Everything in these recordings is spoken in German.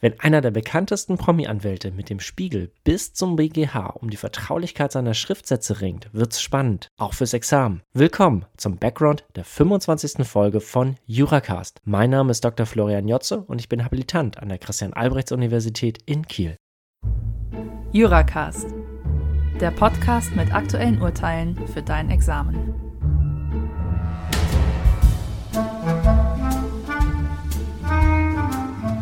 Wenn einer der bekanntesten Promi-Anwälte mit dem Spiegel bis zum BGH um die Vertraulichkeit seiner Schriftsätze ringt, wird's spannend, auch fürs Examen. Willkommen zum Background der 25. Folge von Juracast. Mein Name ist Dr. Florian Jotze und ich bin Habilitant an der Christian-Albrechts-Universität in Kiel. Juracast, der Podcast mit aktuellen Urteilen für dein Examen.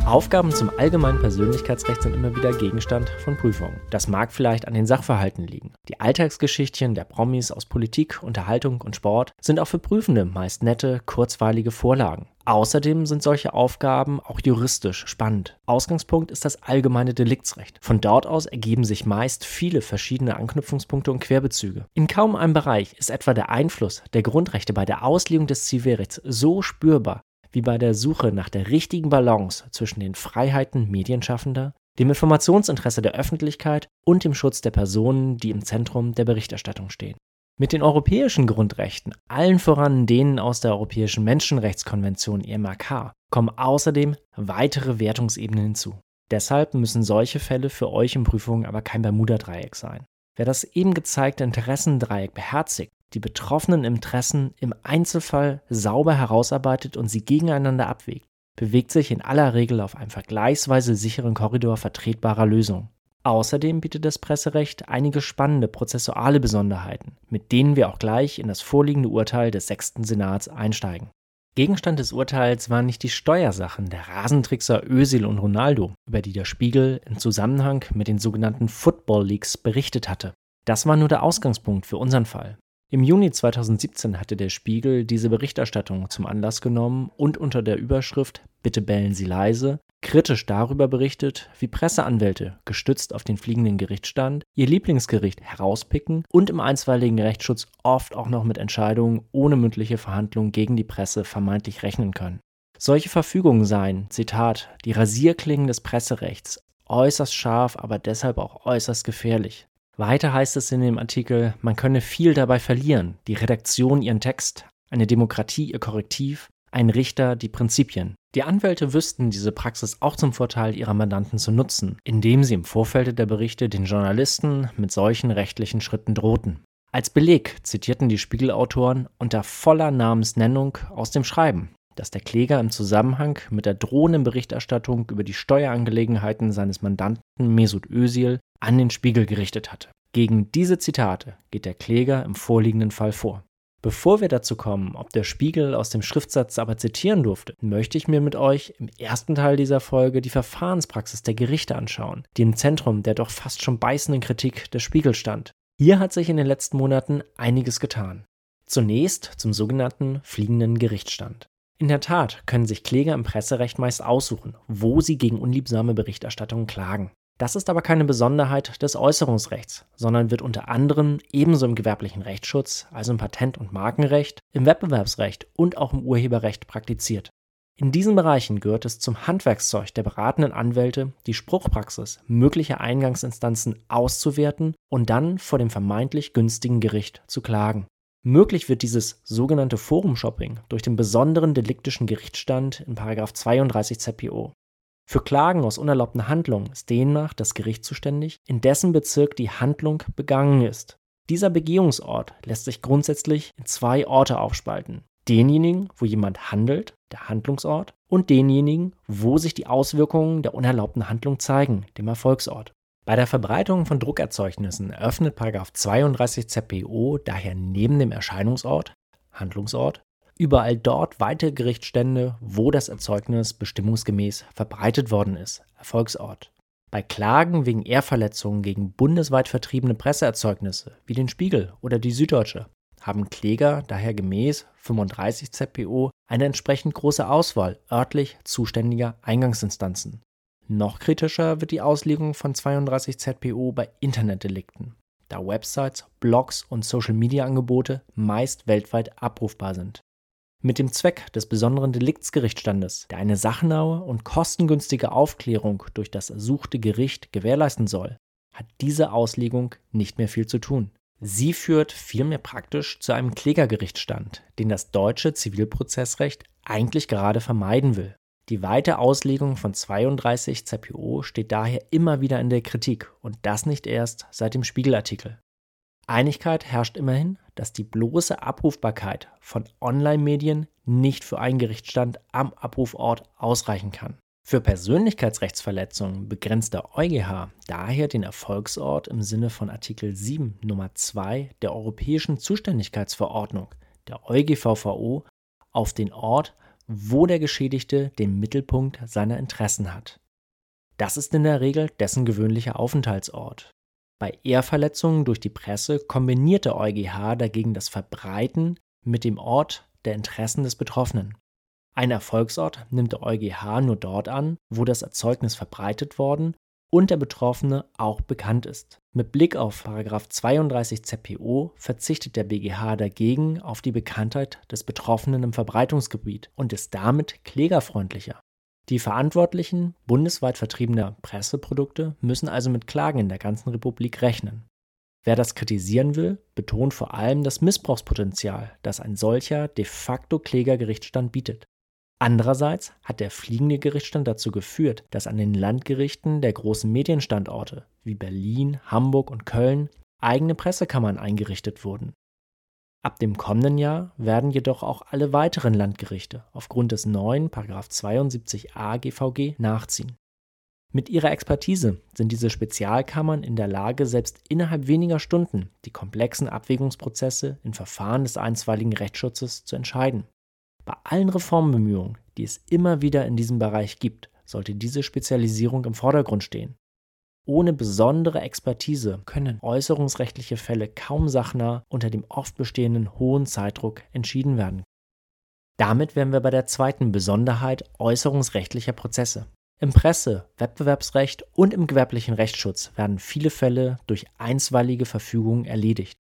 Aufgaben zum allgemeinen Persönlichkeitsrecht sind immer wieder Gegenstand von Prüfungen. Das mag vielleicht an den Sachverhalten liegen. Die Alltagsgeschichtchen der Promis aus Politik, Unterhaltung und Sport sind auch für Prüfende meist nette, kurzweilige Vorlagen. Außerdem sind solche Aufgaben auch juristisch spannend. Ausgangspunkt ist das allgemeine Deliktsrecht. Von dort aus ergeben sich meist viele verschiedene Anknüpfungspunkte und Querbezüge. In kaum einem Bereich ist etwa der Einfluss der Grundrechte bei der Auslegung des Zivilrechts so spürbar wie bei der Suche nach der richtigen Balance zwischen den Freiheiten Medienschaffender, dem Informationsinteresse der Öffentlichkeit und dem Schutz der Personen, die im Zentrum der Berichterstattung stehen. Mit den europäischen Grundrechten, allen voran denen aus der Europäischen Menschenrechtskonvention EMRK, kommen außerdem weitere Wertungsebenen hinzu. Deshalb müssen solche Fälle für euch in Prüfungen aber kein Bermuda-Dreieck sein. Wer das eben gezeigte Interessendreieck beherzigt, die betroffenen Interessen im Einzelfall sauber herausarbeitet und sie gegeneinander abwägt, bewegt sich in aller Regel auf einem vergleichsweise sicheren Korridor vertretbarer Lösungen. Außerdem bietet das Presserecht einige spannende prozessuale Besonderheiten, mit denen wir auch gleich in das vorliegende Urteil des sechsten Senats einsteigen. Gegenstand des Urteils waren nicht die Steuersachen der Rasentrickser Özil und Ronaldo, über die der Spiegel im Zusammenhang mit den sogenannten Football Leagues berichtet hatte. Das war nur der Ausgangspunkt für unseren Fall. Im Juni 2017 hatte der Spiegel diese Berichterstattung zum Anlass genommen und unter der Überschrift Bitte bellen Sie leise kritisch darüber berichtet, wie Presseanwälte, gestützt auf den fliegenden Gerichtsstand, ihr Lieblingsgericht herauspicken und im einstweiligen Rechtsschutz oft auch noch mit Entscheidungen ohne mündliche Verhandlung gegen die Presse vermeintlich rechnen können. Solche Verfügungen seien, Zitat, die Rasierklingen des Presserechts, äußerst scharf, aber deshalb auch äußerst gefährlich. Weiter heißt es in dem Artikel, man könne viel dabei verlieren, die Redaktion ihren Text, eine Demokratie ihr Korrektiv, ein Richter die Prinzipien. Die Anwälte wüssten diese Praxis auch zum Vorteil ihrer Mandanten zu nutzen, indem sie im Vorfeld der Berichte den Journalisten mit solchen rechtlichen Schritten drohten. Als Beleg zitierten die Spiegelautoren unter voller Namensnennung aus dem Schreiben, das der Kläger im Zusammenhang mit der drohenden Berichterstattung über die Steuerangelegenheiten seines Mandanten Mesut Özil an den Spiegel gerichtet hatte. Gegen diese Zitate geht der Kläger im vorliegenden Fall vor. Bevor wir dazu kommen, ob der Spiegel aus dem Schriftsatz aber zitieren durfte, möchte ich mir mit euch im ersten Teil dieser Folge die Verfahrenspraxis der Gerichte anschauen, die im Zentrum der doch fast schon beißenden Kritik des Spiegel stand. Hier hat sich in den letzten Monaten einiges getan. Zunächst zum sogenannten fliegenden Gerichtsstand. In der Tat können sich Kläger im Presserecht meist aussuchen, wo sie gegen unliebsame Berichterstattung klagen. Das ist aber keine Besonderheit des Äußerungsrechts, sondern wird unter anderem ebenso im gewerblichen Rechtsschutz, also im Patent- und Markenrecht, im Wettbewerbsrecht und auch im Urheberrecht praktiziert. In diesen Bereichen gehört es zum Handwerkszeug der beratenden Anwälte, die Spruchpraxis möglicher Eingangsinstanzen auszuwerten und dann vor dem vermeintlich günstigen Gericht zu klagen. Möglich wird dieses sogenannte Forum-Shopping durch den besonderen deliktischen Gerichtsstand in 32 ZPO. Für Klagen aus unerlaubten Handlungen ist demnach das Gericht zuständig, in dessen Bezirk die Handlung begangen ist. Dieser Begehungsort lässt sich grundsätzlich in zwei Orte aufspalten. Denjenigen, wo jemand handelt, der Handlungsort, und denjenigen, wo sich die Auswirkungen der unerlaubten Handlung zeigen, dem Erfolgsort. Bei der Verbreitung von Druckerzeugnissen eröffnet 32 ZPO daher neben dem Erscheinungsort, Handlungsort, überall dort weitere Gerichtsstände, wo das Erzeugnis bestimmungsgemäß verbreitet worden ist, Erfolgsort. Bei Klagen wegen Ehrverletzungen gegen bundesweit vertriebene Presseerzeugnisse wie den Spiegel oder die Süddeutsche haben Kläger daher gemäß 35 ZPO eine entsprechend große Auswahl örtlich zuständiger Eingangsinstanzen. Noch kritischer wird die Auslegung von 32 ZPO bei Internetdelikten, da Websites, Blogs und Social-Media-Angebote meist weltweit abrufbar sind. Mit dem Zweck des besonderen Deliktsgerichtsstandes, der eine sachnahe und kostengünstige Aufklärung durch das ersuchte Gericht gewährleisten soll, hat diese Auslegung nicht mehr viel zu tun. Sie führt vielmehr praktisch zu einem Klägergerichtsstand, den das deutsche Zivilprozessrecht eigentlich gerade vermeiden will. Die weite Auslegung von 32 ZPO steht daher immer wieder in der Kritik und das nicht erst seit dem Spiegelartikel. Einigkeit herrscht immerhin, dass die bloße Abrufbarkeit von Online-Medien nicht für einen Gerichtsstand am Abrufort ausreichen kann. Für Persönlichkeitsrechtsverletzungen begrenzt der EuGH daher den Erfolgsort im Sinne von Artikel 7 Nummer 2 der Europäischen Zuständigkeitsverordnung der EuGVVO auf den Ort, wo der Geschädigte den Mittelpunkt seiner Interessen hat. Das ist in der Regel dessen gewöhnlicher Aufenthaltsort. Bei Ehrverletzungen durch die Presse kombiniert der EuGH dagegen das Verbreiten mit dem Ort der Interessen des Betroffenen. Ein Erfolgsort nimmt der EuGH nur dort an, wo das Erzeugnis verbreitet worden und der Betroffene auch bekannt ist. Mit Blick auf 32 ZPO verzichtet der BGH dagegen auf die Bekanntheit des Betroffenen im Verbreitungsgebiet und ist damit klägerfreundlicher. Die Verantwortlichen bundesweit vertriebener Presseprodukte müssen also mit Klagen in der ganzen Republik rechnen. Wer das kritisieren will, betont vor allem das Missbrauchspotenzial, das ein solcher de facto Klägergerichtsstand bietet. Andererseits hat der fliegende Gerichtsstand dazu geführt, dass an den Landgerichten der großen Medienstandorte wie Berlin, Hamburg und Köln eigene Pressekammern eingerichtet wurden. Ab dem kommenden Jahr werden jedoch auch alle weiteren Landgerichte aufgrund des neuen 72a GVG nachziehen. Mit ihrer Expertise sind diese Spezialkammern in der Lage, selbst innerhalb weniger Stunden die komplexen Abwägungsprozesse in Verfahren des einstweiligen Rechtsschutzes zu entscheiden. Bei allen Reformbemühungen, die es immer wieder in diesem Bereich gibt, sollte diese Spezialisierung im Vordergrund stehen. Ohne besondere Expertise können äußerungsrechtliche Fälle kaum sachnah unter dem oft bestehenden hohen Zeitdruck entschieden werden. Damit wären wir bei der zweiten Besonderheit äußerungsrechtlicher Prozesse. Im Presse-, Wettbewerbsrecht und im gewerblichen Rechtsschutz werden viele Fälle durch einstweilige Verfügungen erledigt.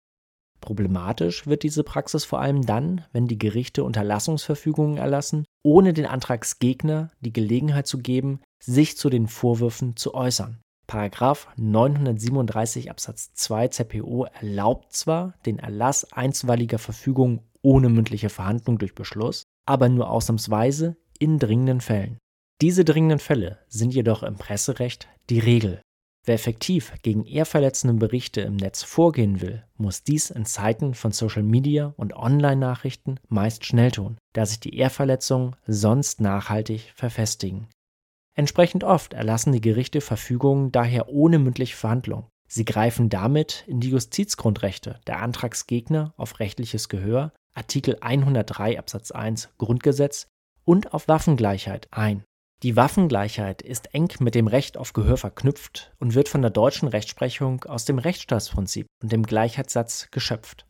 Problematisch wird diese Praxis vor allem dann, wenn die Gerichte Unterlassungsverfügungen erlassen, ohne den Antragsgegner die Gelegenheit zu geben, sich zu den Vorwürfen zu äußern. Paragraph 937 Absatz 2 ZPO erlaubt zwar den Erlass einstweiliger Verfügungen ohne mündliche Verhandlung durch Beschluss, aber nur ausnahmsweise in dringenden Fällen. Diese dringenden Fälle sind jedoch im Presserecht die Regel. Wer effektiv gegen ehrverletzende Berichte im Netz vorgehen will, muss dies in Zeiten von Social Media und Online-Nachrichten meist schnell tun, da sich die Ehrverletzungen sonst nachhaltig verfestigen. Entsprechend oft erlassen die Gerichte Verfügungen daher ohne mündliche Verhandlung. Sie greifen damit in die Justizgrundrechte der Antragsgegner auf rechtliches Gehör, Artikel 103 Absatz 1 Grundgesetz und auf Waffengleichheit ein. Die Waffengleichheit ist eng mit dem Recht auf Gehör verknüpft und wird von der deutschen Rechtsprechung aus dem Rechtsstaatsprinzip und dem Gleichheitssatz geschöpft.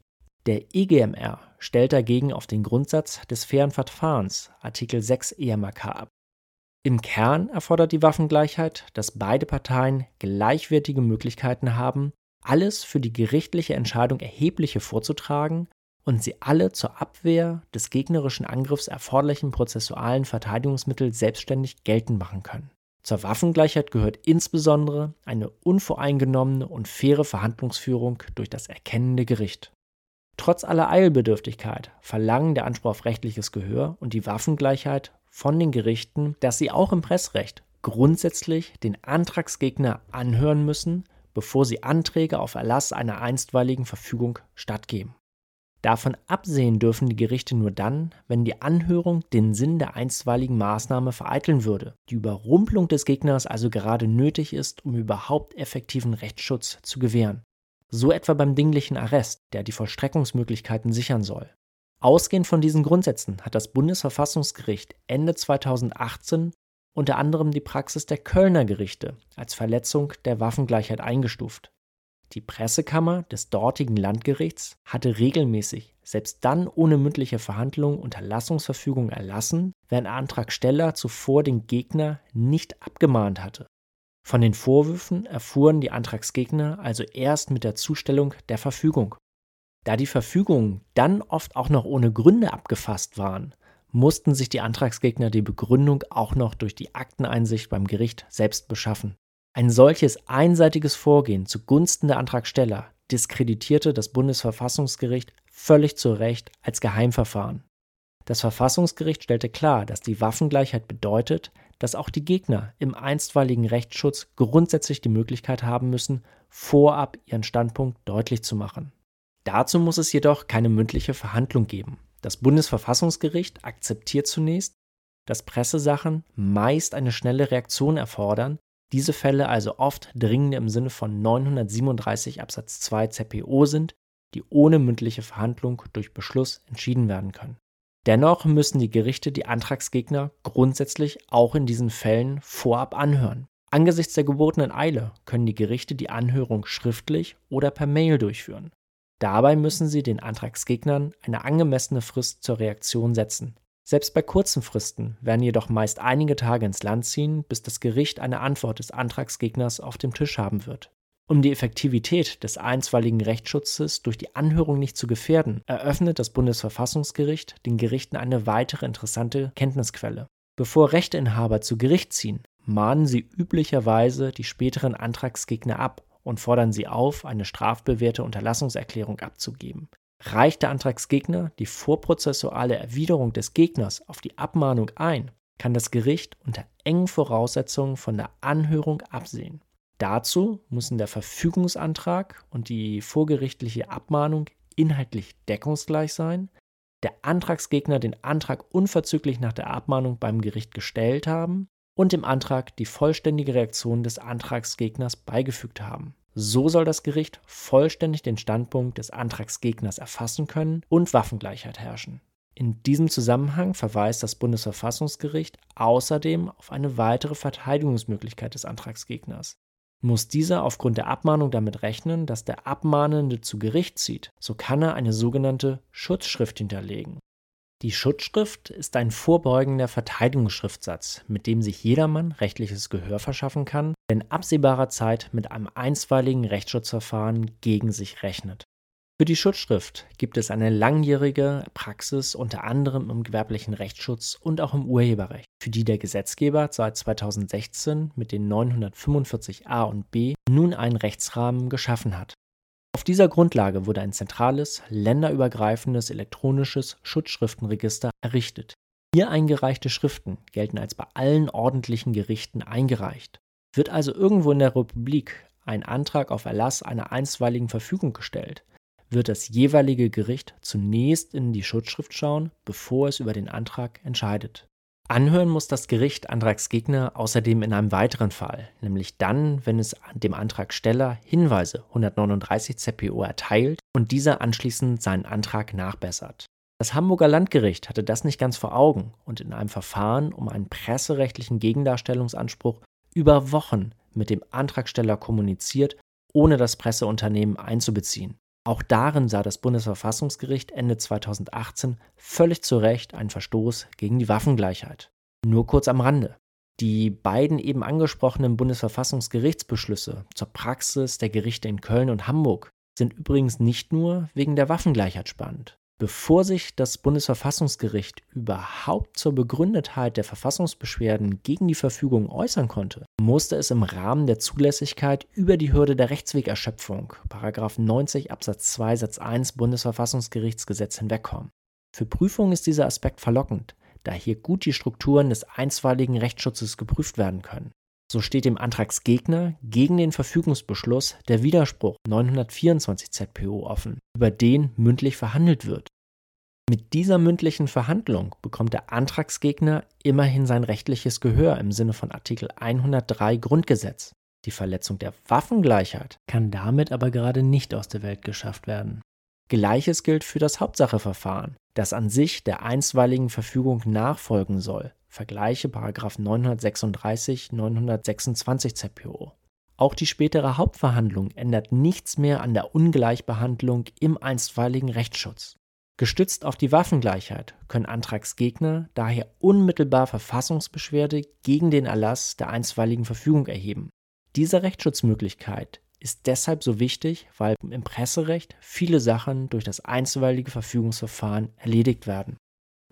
Der EGMR stellt dagegen auf den Grundsatz des fairen Verfahrens Artikel 6 EMRK ab. Im Kern erfordert die Waffengleichheit, dass beide Parteien gleichwertige Möglichkeiten haben, alles für die gerichtliche Entscheidung Erhebliche vorzutragen und sie alle zur Abwehr des gegnerischen Angriffs erforderlichen prozessualen Verteidigungsmittel selbstständig geltend machen können. Zur Waffengleichheit gehört insbesondere eine unvoreingenommene und faire Verhandlungsführung durch das erkennende Gericht. Trotz aller Eilbedürftigkeit verlangen der Anspruch auf rechtliches Gehör und die Waffengleichheit von den Gerichten, dass sie auch im Pressrecht grundsätzlich den Antragsgegner anhören müssen, bevor sie Anträge auf Erlass einer einstweiligen Verfügung stattgeben. Davon absehen dürfen die Gerichte nur dann, wenn die Anhörung den Sinn der einstweiligen Maßnahme vereiteln würde, die Überrumpelung des Gegners also gerade nötig ist, um überhaupt effektiven Rechtsschutz zu gewähren. So etwa beim dinglichen Arrest, der die Vollstreckungsmöglichkeiten sichern soll. Ausgehend von diesen Grundsätzen hat das Bundesverfassungsgericht Ende 2018 unter anderem die Praxis der Kölner Gerichte als Verletzung der Waffengleichheit eingestuft. Die Pressekammer des dortigen Landgerichts hatte regelmäßig, selbst dann ohne mündliche Verhandlung, Unterlassungsverfügungen erlassen, wenn Antragsteller zuvor den Gegner nicht abgemahnt hatte. Von den Vorwürfen erfuhren die Antragsgegner also erst mit der Zustellung der Verfügung. Da die Verfügungen dann oft auch noch ohne Gründe abgefasst waren, mussten sich die Antragsgegner die Begründung auch noch durch die Akteneinsicht beim Gericht selbst beschaffen. Ein solches einseitiges Vorgehen zugunsten der Antragsteller diskreditierte das Bundesverfassungsgericht völlig zu Recht als Geheimverfahren. Das Verfassungsgericht stellte klar, dass die Waffengleichheit bedeutet, dass auch die Gegner im einstweiligen Rechtsschutz grundsätzlich die Möglichkeit haben müssen, vorab ihren Standpunkt deutlich zu machen. Dazu muss es jedoch keine mündliche Verhandlung geben. Das Bundesverfassungsgericht akzeptiert zunächst, dass Pressesachen meist eine schnelle Reaktion erfordern, diese Fälle also oft dringende im Sinne von 937 Absatz 2 ZPO sind, die ohne mündliche Verhandlung durch Beschluss entschieden werden können. Dennoch müssen die Gerichte die Antragsgegner grundsätzlich auch in diesen Fällen vorab anhören. Angesichts der gebotenen Eile können die Gerichte die Anhörung schriftlich oder per Mail durchführen. Dabei müssen sie den Antragsgegnern eine angemessene Frist zur Reaktion setzen. Selbst bei kurzen Fristen werden jedoch meist einige Tage ins Land ziehen, bis das Gericht eine Antwort des Antragsgegners auf dem Tisch haben wird. Um die Effektivität des einstweiligen Rechtsschutzes durch die Anhörung nicht zu gefährden, eröffnet das Bundesverfassungsgericht den Gerichten eine weitere interessante Kenntnisquelle. Bevor Rechteinhaber zu Gericht ziehen, mahnen sie üblicherweise die späteren Antragsgegner ab und fordern sie auf, eine strafbewährte Unterlassungserklärung abzugeben. Reicht der Antragsgegner die vorprozessuale Erwiderung des Gegners auf die Abmahnung ein, kann das Gericht unter engen Voraussetzungen von der Anhörung absehen. Dazu müssen der Verfügungsantrag und die vorgerichtliche Abmahnung inhaltlich deckungsgleich sein, der Antragsgegner den Antrag unverzüglich nach der Abmahnung beim Gericht gestellt haben und dem Antrag die vollständige Reaktion des Antragsgegners beigefügt haben. So soll das Gericht vollständig den Standpunkt des Antragsgegners erfassen können und Waffengleichheit herrschen. In diesem Zusammenhang verweist das Bundesverfassungsgericht außerdem auf eine weitere Verteidigungsmöglichkeit des Antragsgegners. Muss dieser aufgrund der Abmahnung damit rechnen, dass der Abmahnende zu Gericht zieht, so kann er eine sogenannte Schutzschrift hinterlegen. Die Schutzschrift ist ein vorbeugender Verteidigungsschriftsatz, mit dem sich jedermann rechtliches Gehör verschaffen kann, in absehbarer Zeit mit einem einstweiligen Rechtsschutzverfahren gegen sich rechnet. Für die Schutzschrift gibt es eine langjährige Praxis unter anderem im gewerblichen Rechtsschutz und auch im Urheberrecht, für die der Gesetzgeber seit 2016 mit den 945a und b nun einen Rechtsrahmen geschaffen hat. Auf dieser Grundlage wurde ein zentrales, länderübergreifendes elektronisches Schutzschriftenregister errichtet. Hier eingereichte Schriften gelten als bei allen ordentlichen Gerichten eingereicht. Wird also irgendwo in der Republik ein Antrag auf Erlass einer einstweiligen Verfügung gestellt, wird das jeweilige Gericht zunächst in die Schutzschrift schauen, bevor es über den Antrag entscheidet. Anhören muss das Gericht Antragsgegner außerdem in einem weiteren Fall, nämlich dann, wenn es dem Antragsteller Hinweise 139 ZPO erteilt und dieser anschließend seinen Antrag nachbessert. Das Hamburger Landgericht hatte das nicht ganz vor Augen und in einem Verfahren um einen presserechtlichen Gegendarstellungsanspruch über Wochen mit dem Antragsteller kommuniziert, ohne das Presseunternehmen einzubeziehen. Auch darin sah das Bundesverfassungsgericht Ende 2018 völlig zu Recht einen Verstoß gegen die Waffengleichheit. Nur kurz am Rande. Die beiden eben angesprochenen Bundesverfassungsgerichtsbeschlüsse zur Praxis der Gerichte in Köln und Hamburg sind übrigens nicht nur wegen der Waffengleichheit spannend. Bevor sich das Bundesverfassungsgericht überhaupt zur Begründetheit der Verfassungsbeschwerden gegen die Verfügung äußern konnte, musste es im Rahmen der Zulässigkeit über die Hürde der Rechtswegerschöpfung, 90 Absatz 2 Satz 1 Bundesverfassungsgerichtsgesetz hinwegkommen. Für Prüfungen ist dieser Aspekt verlockend, da hier gut die Strukturen des einstweiligen Rechtsschutzes geprüft werden können. So steht dem Antragsgegner gegen den Verfügungsbeschluss der Widerspruch 924 ZPO offen, über den mündlich verhandelt wird. Mit dieser mündlichen Verhandlung bekommt der Antragsgegner immerhin sein rechtliches Gehör im Sinne von Artikel 103 Grundgesetz. Die Verletzung der Waffengleichheit kann damit aber gerade nicht aus der Welt geschafft werden. Gleiches gilt für das Hauptsacheverfahren, das an sich der einstweiligen Verfügung nachfolgen soll. Vergleiche 936, 926 ZPO. Auch die spätere Hauptverhandlung ändert nichts mehr an der Ungleichbehandlung im einstweiligen Rechtsschutz. Gestützt auf die Waffengleichheit können Antragsgegner daher unmittelbar Verfassungsbeschwerde gegen den Erlass der einstweiligen Verfügung erheben. Diese Rechtsschutzmöglichkeit ist deshalb so wichtig, weil im Presserecht viele Sachen durch das einstweilige Verfügungsverfahren erledigt werden.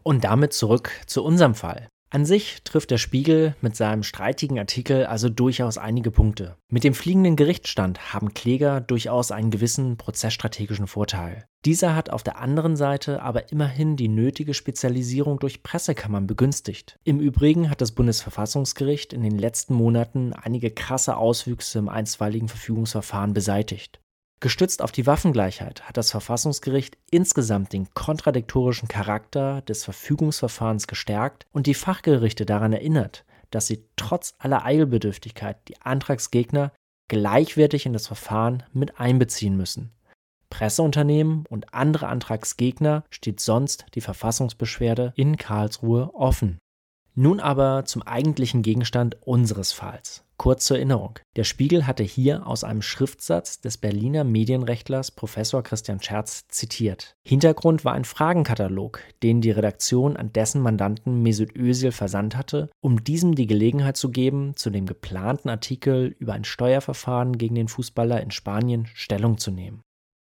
Und damit zurück zu unserem Fall. An sich trifft der Spiegel mit seinem streitigen Artikel also durchaus einige Punkte. Mit dem fliegenden Gerichtsstand haben Kläger durchaus einen gewissen prozessstrategischen Vorteil. Dieser hat auf der anderen Seite aber immerhin die nötige Spezialisierung durch Pressekammern begünstigt. Im Übrigen hat das Bundesverfassungsgericht in den letzten Monaten einige krasse Auswüchse im einstweiligen Verfügungsverfahren beseitigt. Gestützt auf die Waffengleichheit hat das Verfassungsgericht insgesamt den kontradiktorischen Charakter des Verfügungsverfahrens gestärkt und die Fachgerichte daran erinnert, dass sie trotz aller Eilbedürftigkeit die Antragsgegner gleichwertig in das Verfahren mit einbeziehen müssen. Presseunternehmen und andere Antragsgegner steht sonst die Verfassungsbeschwerde in Karlsruhe offen. Nun aber zum eigentlichen Gegenstand unseres Falls. Kurz zur Erinnerung. Der Spiegel hatte hier aus einem Schriftsatz des Berliner Medienrechtlers Professor Christian Scherz zitiert. Hintergrund war ein Fragenkatalog, den die Redaktion an dessen Mandanten Mesut Özil versandt hatte, um diesem die Gelegenheit zu geben, zu dem geplanten Artikel über ein Steuerverfahren gegen den Fußballer in Spanien Stellung zu nehmen.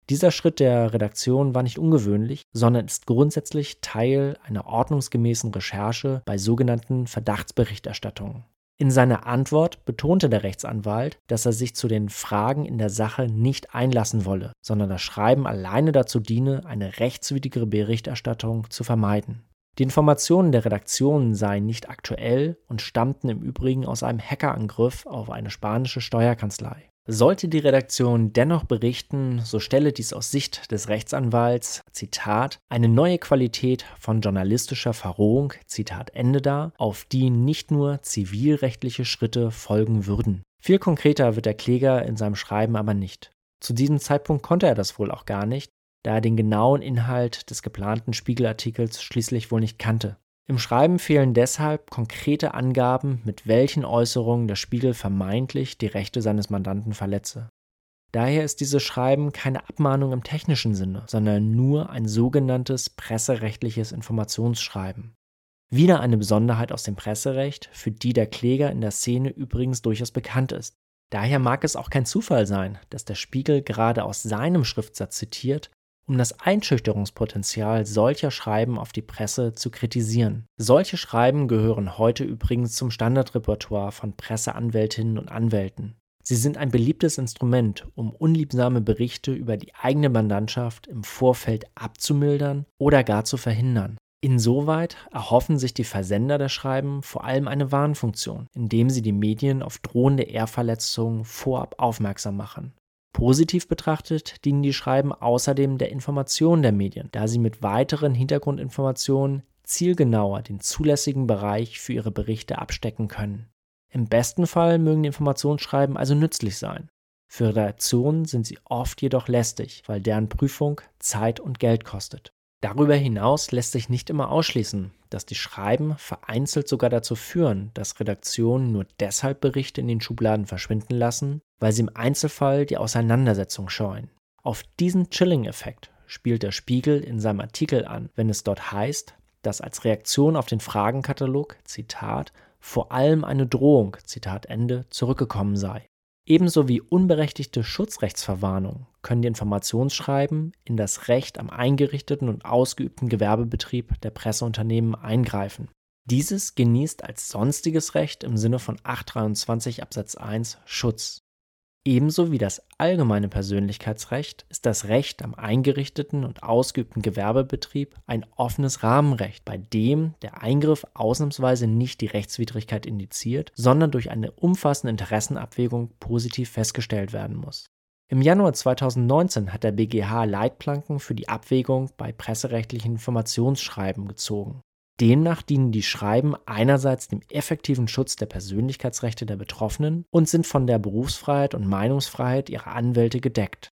Dieser Schritt der Redaktion war nicht ungewöhnlich, sondern ist grundsätzlich Teil einer ordnungsgemäßen Recherche bei sogenannten Verdachtsberichterstattungen. In seiner Antwort betonte der Rechtsanwalt, dass er sich zu den Fragen in der Sache nicht einlassen wolle, sondern das Schreiben alleine dazu diene, eine rechtswidrige Berichterstattung zu vermeiden. Die Informationen der Redaktion seien nicht aktuell und stammten im Übrigen aus einem Hackerangriff auf eine spanische Steuerkanzlei. Sollte die Redaktion dennoch berichten, so stelle dies aus Sicht des Rechtsanwalts, Zitat, eine neue Qualität von journalistischer Verrohung, Zitat Ende dar, auf die nicht nur zivilrechtliche Schritte folgen würden. Viel konkreter wird der Kläger in seinem Schreiben aber nicht. Zu diesem Zeitpunkt konnte er das wohl auch gar nicht, da er den genauen Inhalt des geplanten Spiegelartikels schließlich wohl nicht kannte. Im Schreiben fehlen deshalb konkrete Angaben, mit welchen Äußerungen der Spiegel vermeintlich die Rechte seines Mandanten verletze. Daher ist dieses Schreiben keine Abmahnung im technischen Sinne, sondern nur ein sogenanntes presserechtliches Informationsschreiben. Wieder eine Besonderheit aus dem Presserecht, für die der Kläger in der Szene übrigens durchaus bekannt ist. Daher mag es auch kein Zufall sein, dass der Spiegel gerade aus seinem Schriftsatz zitiert, um das Einschüchterungspotenzial solcher Schreiben auf die Presse zu kritisieren. Solche Schreiben gehören heute übrigens zum Standardrepertoire von Presseanwältinnen und Anwälten. Sie sind ein beliebtes Instrument, um unliebsame Berichte über die eigene Mandantschaft im Vorfeld abzumildern oder gar zu verhindern. Insoweit erhoffen sich die Versender der Schreiben vor allem eine Warnfunktion, indem sie die Medien auf drohende Ehrverletzungen vorab aufmerksam machen. Positiv betrachtet dienen die Schreiben außerdem der Information der Medien, da sie mit weiteren Hintergrundinformationen zielgenauer den zulässigen Bereich für ihre Berichte abstecken können. Im besten Fall mögen die Informationsschreiben also nützlich sein. Für Redaktionen sind sie oft jedoch lästig, weil deren Prüfung Zeit und Geld kostet. Darüber hinaus lässt sich nicht immer ausschließen, dass die Schreiben vereinzelt sogar dazu führen, dass Redaktionen nur deshalb Berichte in den Schubladen verschwinden lassen, weil sie im Einzelfall die Auseinandersetzung scheuen. Auf diesen Chilling-Effekt spielt der Spiegel in seinem Artikel an, wenn es dort heißt, dass als Reaktion auf den Fragenkatalog, Zitat, vor allem eine Drohung, Zitat Ende, zurückgekommen sei. Ebenso wie unberechtigte Schutzrechtsverwarnung können die Informationsschreiben in das Recht am eingerichteten und ausgeübten Gewerbebetrieb der Presseunternehmen eingreifen. Dieses genießt als sonstiges Recht im Sinne von 823 Absatz 1 Schutz. Ebenso wie das allgemeine Persönlichkeitsrecht ist das Recht am eingerichteten und ausgeübten Gewerbebetrieb ein offenes Rahmenrecht, bei dem der Eingriff ausnahmsweise nicht die Rechtswidrigkeit indiziert, sondern durch eine umfassende Interessenabwägung positiv festgestellt werden muss. Im Januar 2019 hat der BGH Leitplanken für die Abwägung bei presserechtlichen Informationsschreiben gezogen. Demnach dienen die Schreiben einerseits dem effektiven Schutz der Persönlichkeitsrechte der Betroffenen und sind von der Berufsfreiheit und Meinungsfreiheit ihrer Anwälte gedeckt.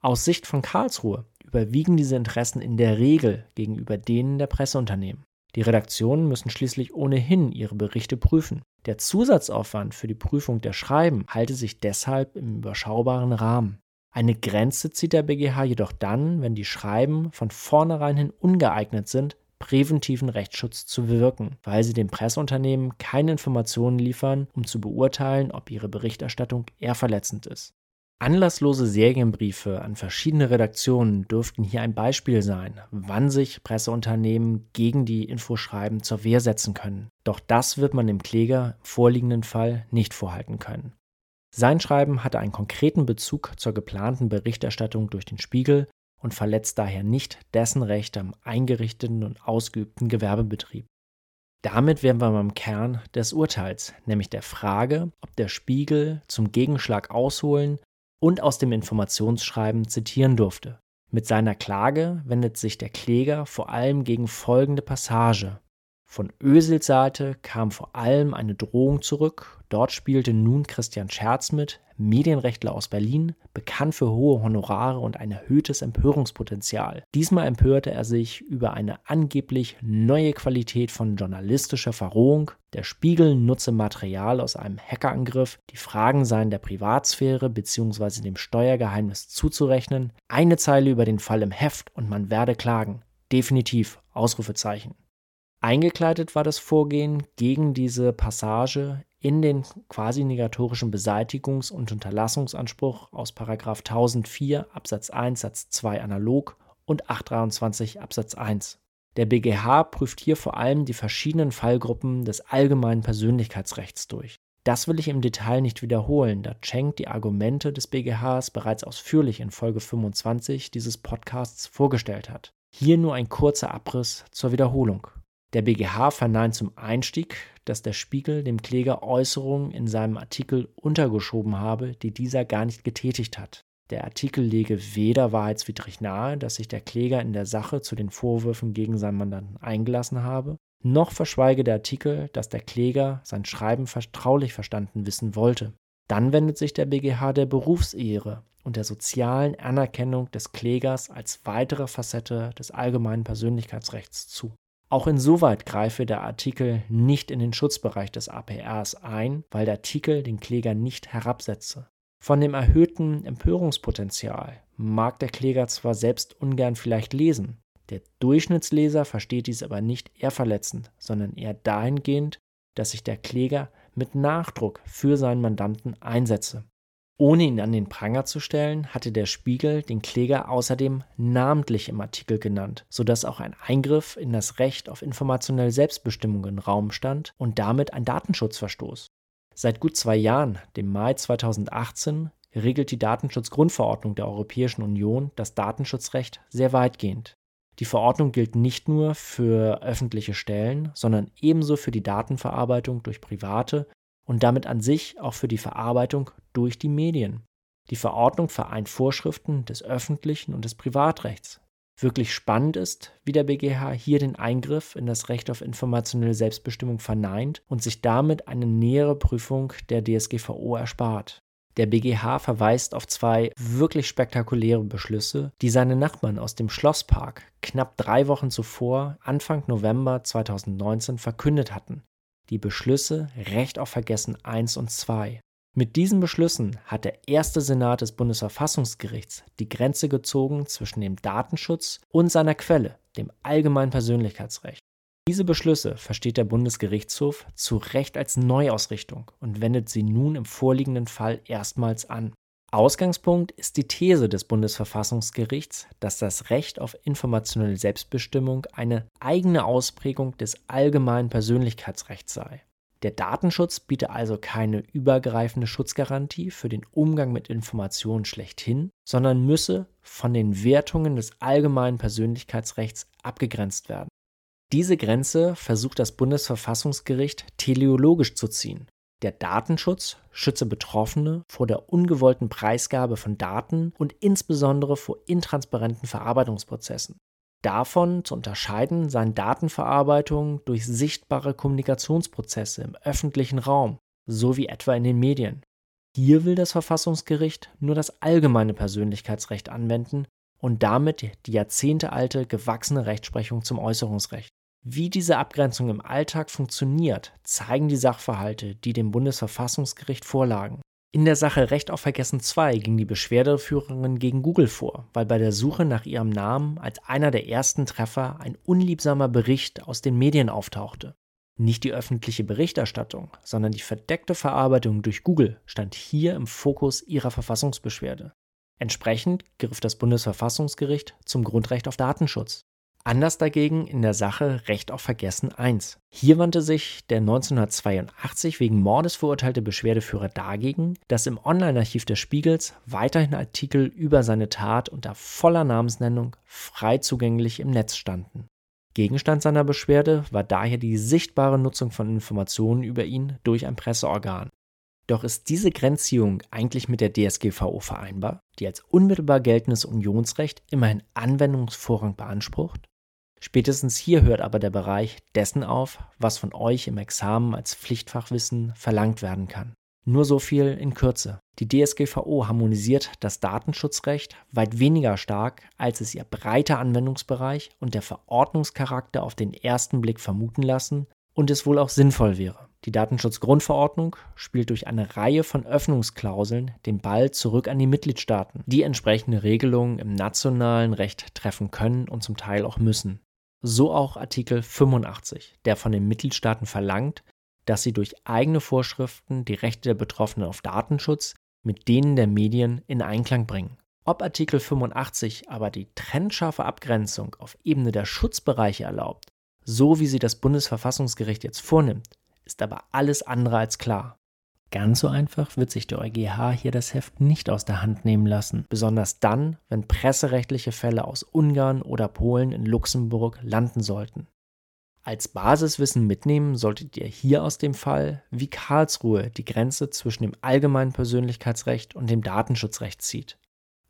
Aus Sicht von Karlsruhe überwiegen diese Interessen in der Regel gegenüber denen der Presseunternehmen. Die Redaktionen müssen schließlich ohnehin ihre Berichte prüfen. Der Zusatzaufwand für die Prüfung der Schreiben halte sich deshalb im überschaubaren Rahmen. Eine Grenze zieht der BGH jedoch dann, wenn die Schreiben von vornherein hin ungeeignet sind, präventiven Rechtsschutz zu bewirken, weil sie dem Presseunternehmen keine Informationen liefern, um zu beurteilen, ob ihre Berichterstattung eher verletzend ist. Anlasslose Serienbriefe an verschiedene Redaktionen dürften hier ein Beispiel sein, wann sich Presseunternehmen gegen die Infoschreiben zur Wehr setzen können. Doch das wird man dem Kläger im vorliegenden Fall nicht vorhalten können. Sein Schreiben hatte einen konkreten Bezug zur geplanten Berichterstattung durch den Spiegel und verletzt daher nicht dessen Recht am eingerichteten und ausgeübten Gewerbebetrieb. Damit wären wir beim Kern des Urteils, nämlich der Frage, ob der Spiegel zum Gegenschlag ausholen und aus dem Informationsschreiben zitieren durfte. Mit seiner Klage wendet sich der Kläger vor allem gegen folgende Passage. Von Ösels Seite kam vor allem eine Drohung zurück. Dort spielte nun Christian Scherz mit, Medienrechtler aus Berlin, bekannt für hohe Honorare und ein erhöhtes Empörungspotenzial. Diesmal empörte er sich über eine angeblich neue Qualität von journalistischer Verrohung. Der Spiegel nutze Material aus einem Hackerangriff, die Fragen seien der Privatsphäre bzw. dem Steuergeheimnis zuzurechnen. Eine Zeile über den Fall im Heft und man werde klagen. Definitiv. Ausrufezeichen. Eingekleidet war das Vorgehen gegen diese Passage in den quasi negatorischen Beseitigungs- und Unterlassungsanspruch aus 1004 Absatz 1 Satz 2 analog und 823 Absatz 1. Der BGH prüft hier vor allem die verschiedenen Fallgruppen des allgemeinen Persönlichkeitsrechts durch. Das will ich im Detail nicht wiederholen, da Cheng die Argumente des BGHs bereits ausführlich in Folge 25 dieses Podcasts vorgestellt hat. Hier nur ein kurzer Abriss zur Wiederholung. Der BGH verneint zum Einstieg, dass der Spiegel dem Kläger Äußerungen in seinem Artikel untergeschoben habe, die dieser gar nicht getätigt hat. Der Artikel lege weder wahrheitswidrig nahe, dass sich der Kläger in der Sache zu den Vorwürfen gegen seinen Mandanten eingelassen habe, noch verschweige der Artikel, dass der Kläger sein Schreiben vertraulich verstanden wissen wollte. Dann wendet sich der BGH der Berufsehre und der sozialen Anerkennung des Klägers als weitere Facette des allgemeinen Persönlichkeitsrechts zu. Auch insoweit greife der Artikel nicht in den Schutzbereich des APRs ein, weil der Artikel den Kläger nicht herabsetze. Von dem erhöhten Empörungspotenzial mag der Kläger zwar selbst ungern vielleicht lesen, der Durchschnittsleser versteht dies aber nicht eher verletzend, sondern eher dahingehend, dass sich der Kläger mit Nachdruck für seinen Mandanten einsetze. Ohne ihn an den Pranger zu stellen, hatte der Spiegel den Kläger außerdem namentlich im Artikel genannt, sodass auch ein Eingriff in das Recht auf informationelle Selbstbestimmung im Raum stand und damit ein Datenschutzverstoß. Seit gut zwei Jahren, dem Mai 2018, regelt die Datenschutzgrundverordnung der Europäischen Union das Datenschutzrecht sehr weitgehend. Die Verordnung gilt nicht nur für öffentliche Stellen, sondern ebenso für die Datenverarbeitung durch private und damit an sich auch für die Verarbeitung durch die Medien. Die Verordnung vereint Vorschriften des öffentlichen und des Privatrechts. Wirklich spannend ist, wie der BGH hier den Eingriff in das Recht auf informationelle Selbstbestimmung verneint und sich damit eine nähere Prüfung der DSGVO erspart. Der BGH verweist auf zwei wirklich spektakuläre Beschlüsse, die seine Nachbarn aus dem Schlosspark knapp drei Wochen zuvor, Anfang November 2019, verkündet hatten, die Beschlüsse Recht auf Vergessen 1 und 2. Mit diesen Beschlüssen hat der erste Senat des Bundesverfassungsgerichts die Grenze gezogen zwischen dem Datenschutz und seiner Quelle, dem allgemeinen Persönlichkeitsrecht. Diese Beschlüsse versteht der Bundesgerichtshof zu Recht als Neuausrichtung und wendet sie nun im vorliegenden Fall erstmals an. Ausgangspunkt ist die These des Bundesverfassungsgerichts, dass das Recht auf informationelle Selbstbestimmung eine eigene Ausprägung des allgemeinen Persönlichkeitsrechts sei. Der Datenschutz biete also keine übergreifende Schutzgarantie für den Umgang mit Informationen schlechthin, sondern müsse von den Wertungen des allgemeinen Persönlichkeitsrechts abgegrenzt werden. Diese Grenze versucht das Bundesverfassungsgericht teleologisch zu ziehen der Datenschutz schütze Betroffene vor der ungewollten Preisgabe von Daten und insbesondere vor intransparenten Verarbeitungsprozessen. Davon zu unterscheiden seien Datenverarbeitung durch sichtbare Kommunikationsprozesse im öffentlichen Raum, sowie etwa in den Medien. Hier will das Verfassungsgericht nur das allgemeine Persönlichkeitsrecht anwenden und damit die jahrzehntealte gewachsene Rechtsprechung zum Äußerungsrecht. Wie diese Abgrenzung im Alltag funktioniert, zeigen die Sachverhalte, die dem Bundesverfassungsgericht vorlagen. In der Sache Recht auf Vergessen 2 ging die Beschwerdeführerin gegen Google vor, weil bei der Suche nach ihrem Namen als einer der ersten Treffer ein unliebsamer Bericht aus den Medien auftauchte. Nicht die öffentliche Berichterstattung, sondern die verdeckte Verarbeitung durch Google stand hier im Fokus ihrer Verfassungsbeschwerde. Entsprechend griff das Bundesverfassungsgericht zum Grundrecht auf Datenschutz. Anders dagegen in der Sache Recht auf Vergessen 1. Hier wandte sich der 1982 wegen Mordes verurteilte Beschwerdeführer dagegen, dass im Online-Archiv des Spiegels weiterhin Artikel über seine Tat unter voller Namensnennung frei zugänglich im Netz standen. Gegenstand seiner Beschwerde war daher die sichtbare Nutzung von Informationen über ihn durch ein Presseorgan. Doch ist diese Grenzziehung eigentlich mit der DSGVO vereinbar, die als unmittelbar geltendes Unionsrecht immerhin Anwendungsvorrang beansprucht? Spätestens hier hört aber der Bereich dessen auf, was von euch im Examen als Pflichtfachwissen verlangt werden kann. Nur so viel in Kürze. Die DSGVO harmonisiert das Datenschutzrecht weit weniger stark, als es ihr breiter Anwendungsbereich und der Verordnungscharakter auf den ersten Blick vermuten lassen und es wohl auch sinnvoll wäre. Die Datenschutzgrundverordnung spielt durch eine Reihe von Öffnungsklauseln den Ball zurück an die Mitgliedstaaten, die entsprechende Regelungen im nationalen Recht treffen können und zum Teil auch müssen. So auch Artikel 85, der von den Mitgliedstaaten verlangt, dass sie durch eigene Vorschriften die Rechte der Betroffenen auf Datenschutz mit denen der Medien in Einklang bringen. Ob Artikel 85 aber die trennscharfe Abgrenzung auf Ebene der Schutzbereiche erlaubt, so wie sie das Bundesverfassungsgericht jetzt vornimmt, ist aber alles andere als klar. Ganz so einfach wird sich der EuGH hier das Heft nicht aus der Hand nehmen lassen, besonders dann, wenn presserechtliche Fälle aus Ungarn oder Polen in Luxemburg landen sollten. Als Basiswissen mitnehmen solltet ihr hier aus dem Fall, wie Karlsruhe die Grenze zwischen dem allgemeinen Persönlichkeitsrecht und dem Datenschutzrecht zieht.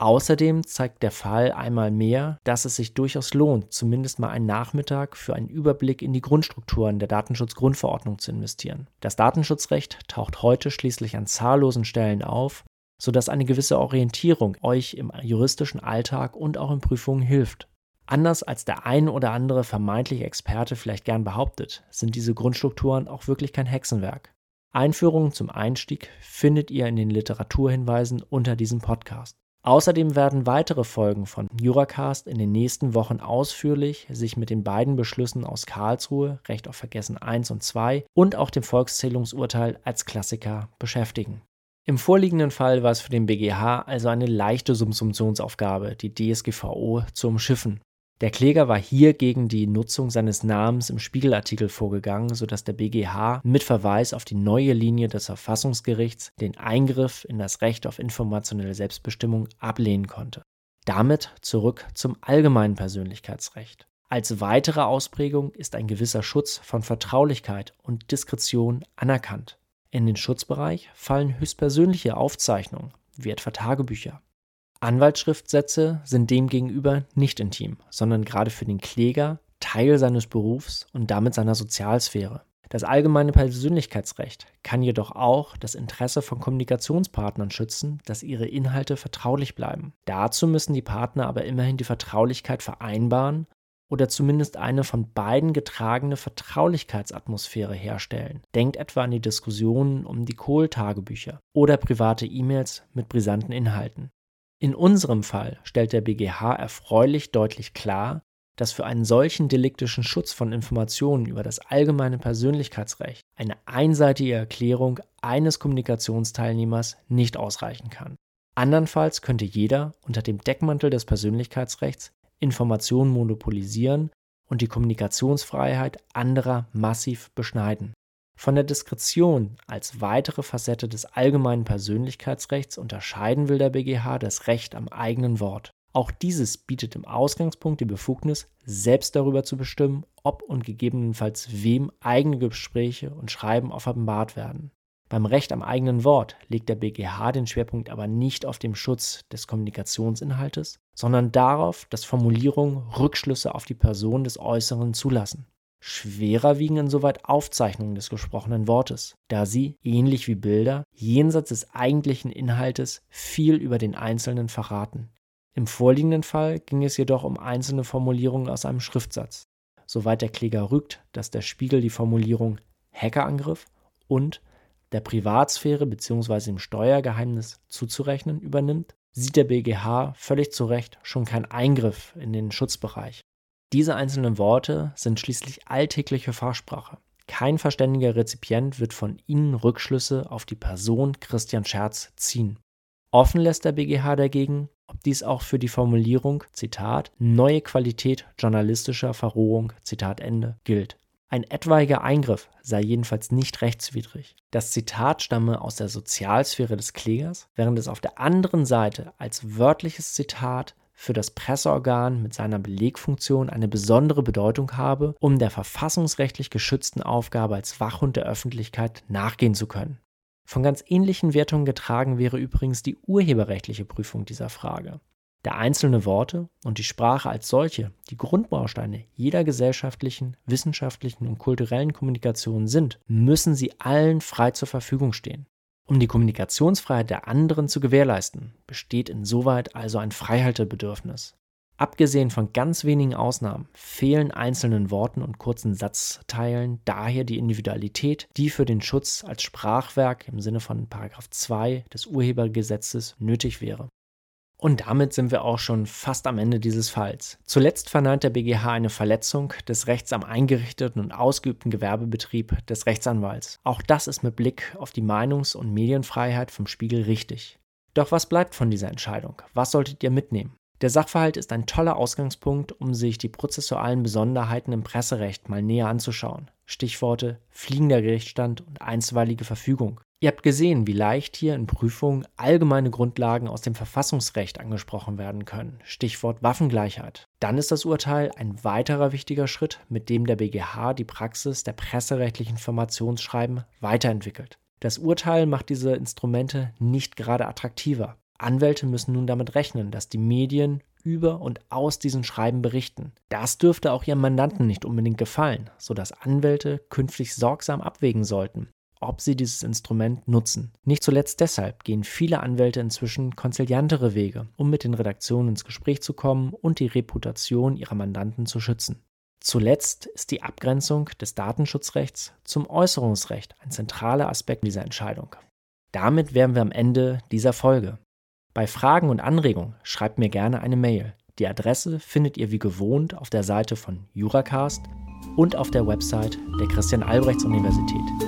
Außerdem zeigt der Fall einmal mehr, dass es sich durchaus lohnt, zumindest mal einen Nachmittag für einen Überblick in die Grundstrukturen der Datenschutzgrundverordnung zu investieren. Das Datenschutzrecht taucht heute schließlich an zahllosen Stellen auf, sodass eine gewisse Orientierung euch im juristischen Alltag und auch in Prüfungen hilft. Anders als der ein oder andere vermeintliche Experte vielleicht gern behauptet, sind diese Grundstrukturen auch wirklich kein Hexenwerk. Einführungen zum Einstieg findet ihr in den Literaturhinweisen unter diesem Podcast. Außerdem werden weitere Folgen von Juracast in den nächsten Wochen ausführlich sich mit den beiden Beschlüssen aus Karlsruhe, Recht auf Vergessen 1 und 2 und auch dem Volkszählungsurteil als Klassiker beschäftigen. Im vorliegenden Fall war es für den BGH also eine leichte Subsumptionsaufgabe, die DSGVO zu umschiffen. Der Kläger war hier gegen die Nutzung seines Namens im Spiegelartikel vorgegangen, sodass der BGH mit Verweis auf die neue Linie des Verfassungsgerichts den Eingriff in das Recht auf informationelle Selbstbestimmung ablehnen konnte. Damit zurück zum allgemeinen Persönlichkeitsrecht. Als weitere Ausprägung ist ein gewisser Schutz von Vertraulichkeit und Diskretion anerkannt. In den Schutzbereich fallen höchstpersönliche Aufzeichnungen, wie etwa Tagebücher. Anwaltsschriftsätze sind demgegenüber nicht intim, sondern gerade für den Kläger Teil seines Berufs und damit seiner Sozialsphäre. Das allgemeine Persönlichkeitsrecht kann jedoch auch das Interesse von Kommunikationspartnern schützen, dass ihre Inhalte vertraulich bleiben. Dazu müssen die Partner aber immerhin die Vertraulichkeit vereinbaren oder zumindest eine von beiden getragene Vertraulichkeitsatmosphäre herstellen. Denkt etwa an die Diskussionen um die Kohl-Tagebücher oder private E-Mails mit brisanten Inhalten. In unserem Fall stellt der BGH erfreulich deutlich klar, dass für einen solchen deliktischen Schutz von Informationen über das allgemeine Persönlichkeitsrecht eine einseitige Erklärung eines Kommunikationsteilnehmers nicht ausreichen kann. Andernfalls könnte jeder unter dem Deckmantel des Persönlichkeitsrechts Informationen monopolisieren und die Kommunikationsfreiheit anderer massiv beschneiden. Von der Diskretion als weitere Facette des allgemeinen Persönlichkeitsrechts unterscheiden will der BGH das Recht am eigenen Wort. Auch dieses bietet im Ausgangspunkt die Befugnis, selbst darüber zu bestimmen, ob und gegebenenfalls wem eigene Gespräche und Schreiben offenbart werden. Beim Recht am eigenen Wort legt der BGH den Schwerpunkt aber nicht auf dem Schutz des Kommunikationsinhaltes, sondern darauf, dass Formulierungen Rückschlüsse auf die Person des Äußeren zulassen. Schwerer wiegen insoweit Aufzeichnungen des gesprochenen Wortes, da sie, ähnlich wie Bilder, jenseits des eigentlichen Inhaltes viel über den Einzelnen verraten. Im vorliegenden Fall ging es jedoch um einzelne Formulierungen aus einem Schriftsatz, soweit der Kläger rügt, dass der Spiegel die Formulierung Hackerangriff und der Privatsphäre bzw. dem Steuergeheimnis zuzurechnen übernimmt, sieht der BGH völlig zu Recht schon keinen Eingriff in den Schutzbereich. Diese einzelnen Worte sind schließlich alltägliche Fachsprache. Kein verständiger Rezipient wird von Ihnen Rückschlüsse auf die Person Christian Scherz ziehen. Offen lässt der BGH dagegen, ob dies auch für die Formulierung, Zitat, neue Qualität journalistischer Verrohung, Zitat Ende, gilt. Ein etwaiger Eingriff sei jedenfalls nicht rechtswidrig. Das Zitat stamme aus der Sozialsphäre des Klägers, während es auf der anderen Seite als wörtliches Zitat für das Presseorgan mit seiner Belegfunktion eine besondere Bedeutung habe, um der verfassungsrechtlich geschützten Aufgabe als Wachhund der Öffentlichkeit nachgehen zu können. Von ganz ähnlichen Wertungen getragen wäre übrigens die urheberrechtliche Prüfung dieser Frage. Da einzelne Worte und die Sprache als solche die Grundbausteine jeder gesellschaftlichen, wissenschaftlichen und kulturellen Kommunikation sind, müssen sie allen frei zur Verfügung stehen. Um die Kommunikationsfreiheit der anderen zu gewährleisten, besteht insoweit also ein Freihaltebedürfnis. Abgesehen von ganz wenigen Ausnahmen fehlen einzelnen Worten und kurzen Satzteilen daher die Individualität, die für den Schutz als Sprachwerk im Sinne von 2 des Urhebergesetzes nötig wäre. Und damit sind wir auch schon fast am Ende dieses Falls. Zuletzt verneint der BGH eine Verletzung des Rechts am eingerichteten und ausgeübten Gewerbebetrieb des Rechtsanwalts. Auch das ist mit Blick auf die Meinungs- und Medienfreiheit vom Spiegel richtig. Doch was bleibt von dieser Entscheidung? Was solltet ihr mitnehmen? Der Sachverhalt ist ein toller Ausgangspunkt, um sich die prozessualen Besonderheiten im Presserecht mal näher anzuschauen. Stichworte fliegender Gerichtsstand und einstweilige Verfügung. Ihr habt gesehen, wie leicht hier in Prüfungen allgemeine Grundlagen aus dem Verfassungsrecht angesprochen werden können. Stichwort Waffengleichheit. Dann ist das Urteil ein weiterer wichtiger Schritt, mit dem der BGH die Praxis der presserechtlichen Informationsschreiben weiterentwickelt. Das Urteil macht diese Instrumente nicht gerade attraktiver. Anwälte müssen nun damit rechnen, dass die Medien über und aus diesen Schreiben berichten. Das dürfte auch ihrem Mandanten nicht unbedingt gefallen, sodass Anwälte künftig sorgsam abwägen sollten, ob sie dieses Instrument nutzen. Nicht zuletzt deshalb gehen viele Anwälte inzwischen konziliantere Wege, um mit den Redaktionen ins Gespräch zu kommen und die Reputation ihrer Mandanten zu schützen. Zuletzt ist die Abgrenzung des Datenschutzrechts zum Äußerungsrecht ein zentraler Aspekt dieser Entscheidung. Damit wären wir am Ende dieser Folge. Bei Fragen und Anregungen schreibt mir gerne eine Mail. Die Adresse findet ihr wie gewohnt auf der Seite von Juracast und auf der Website der Christian Albrechts Universität.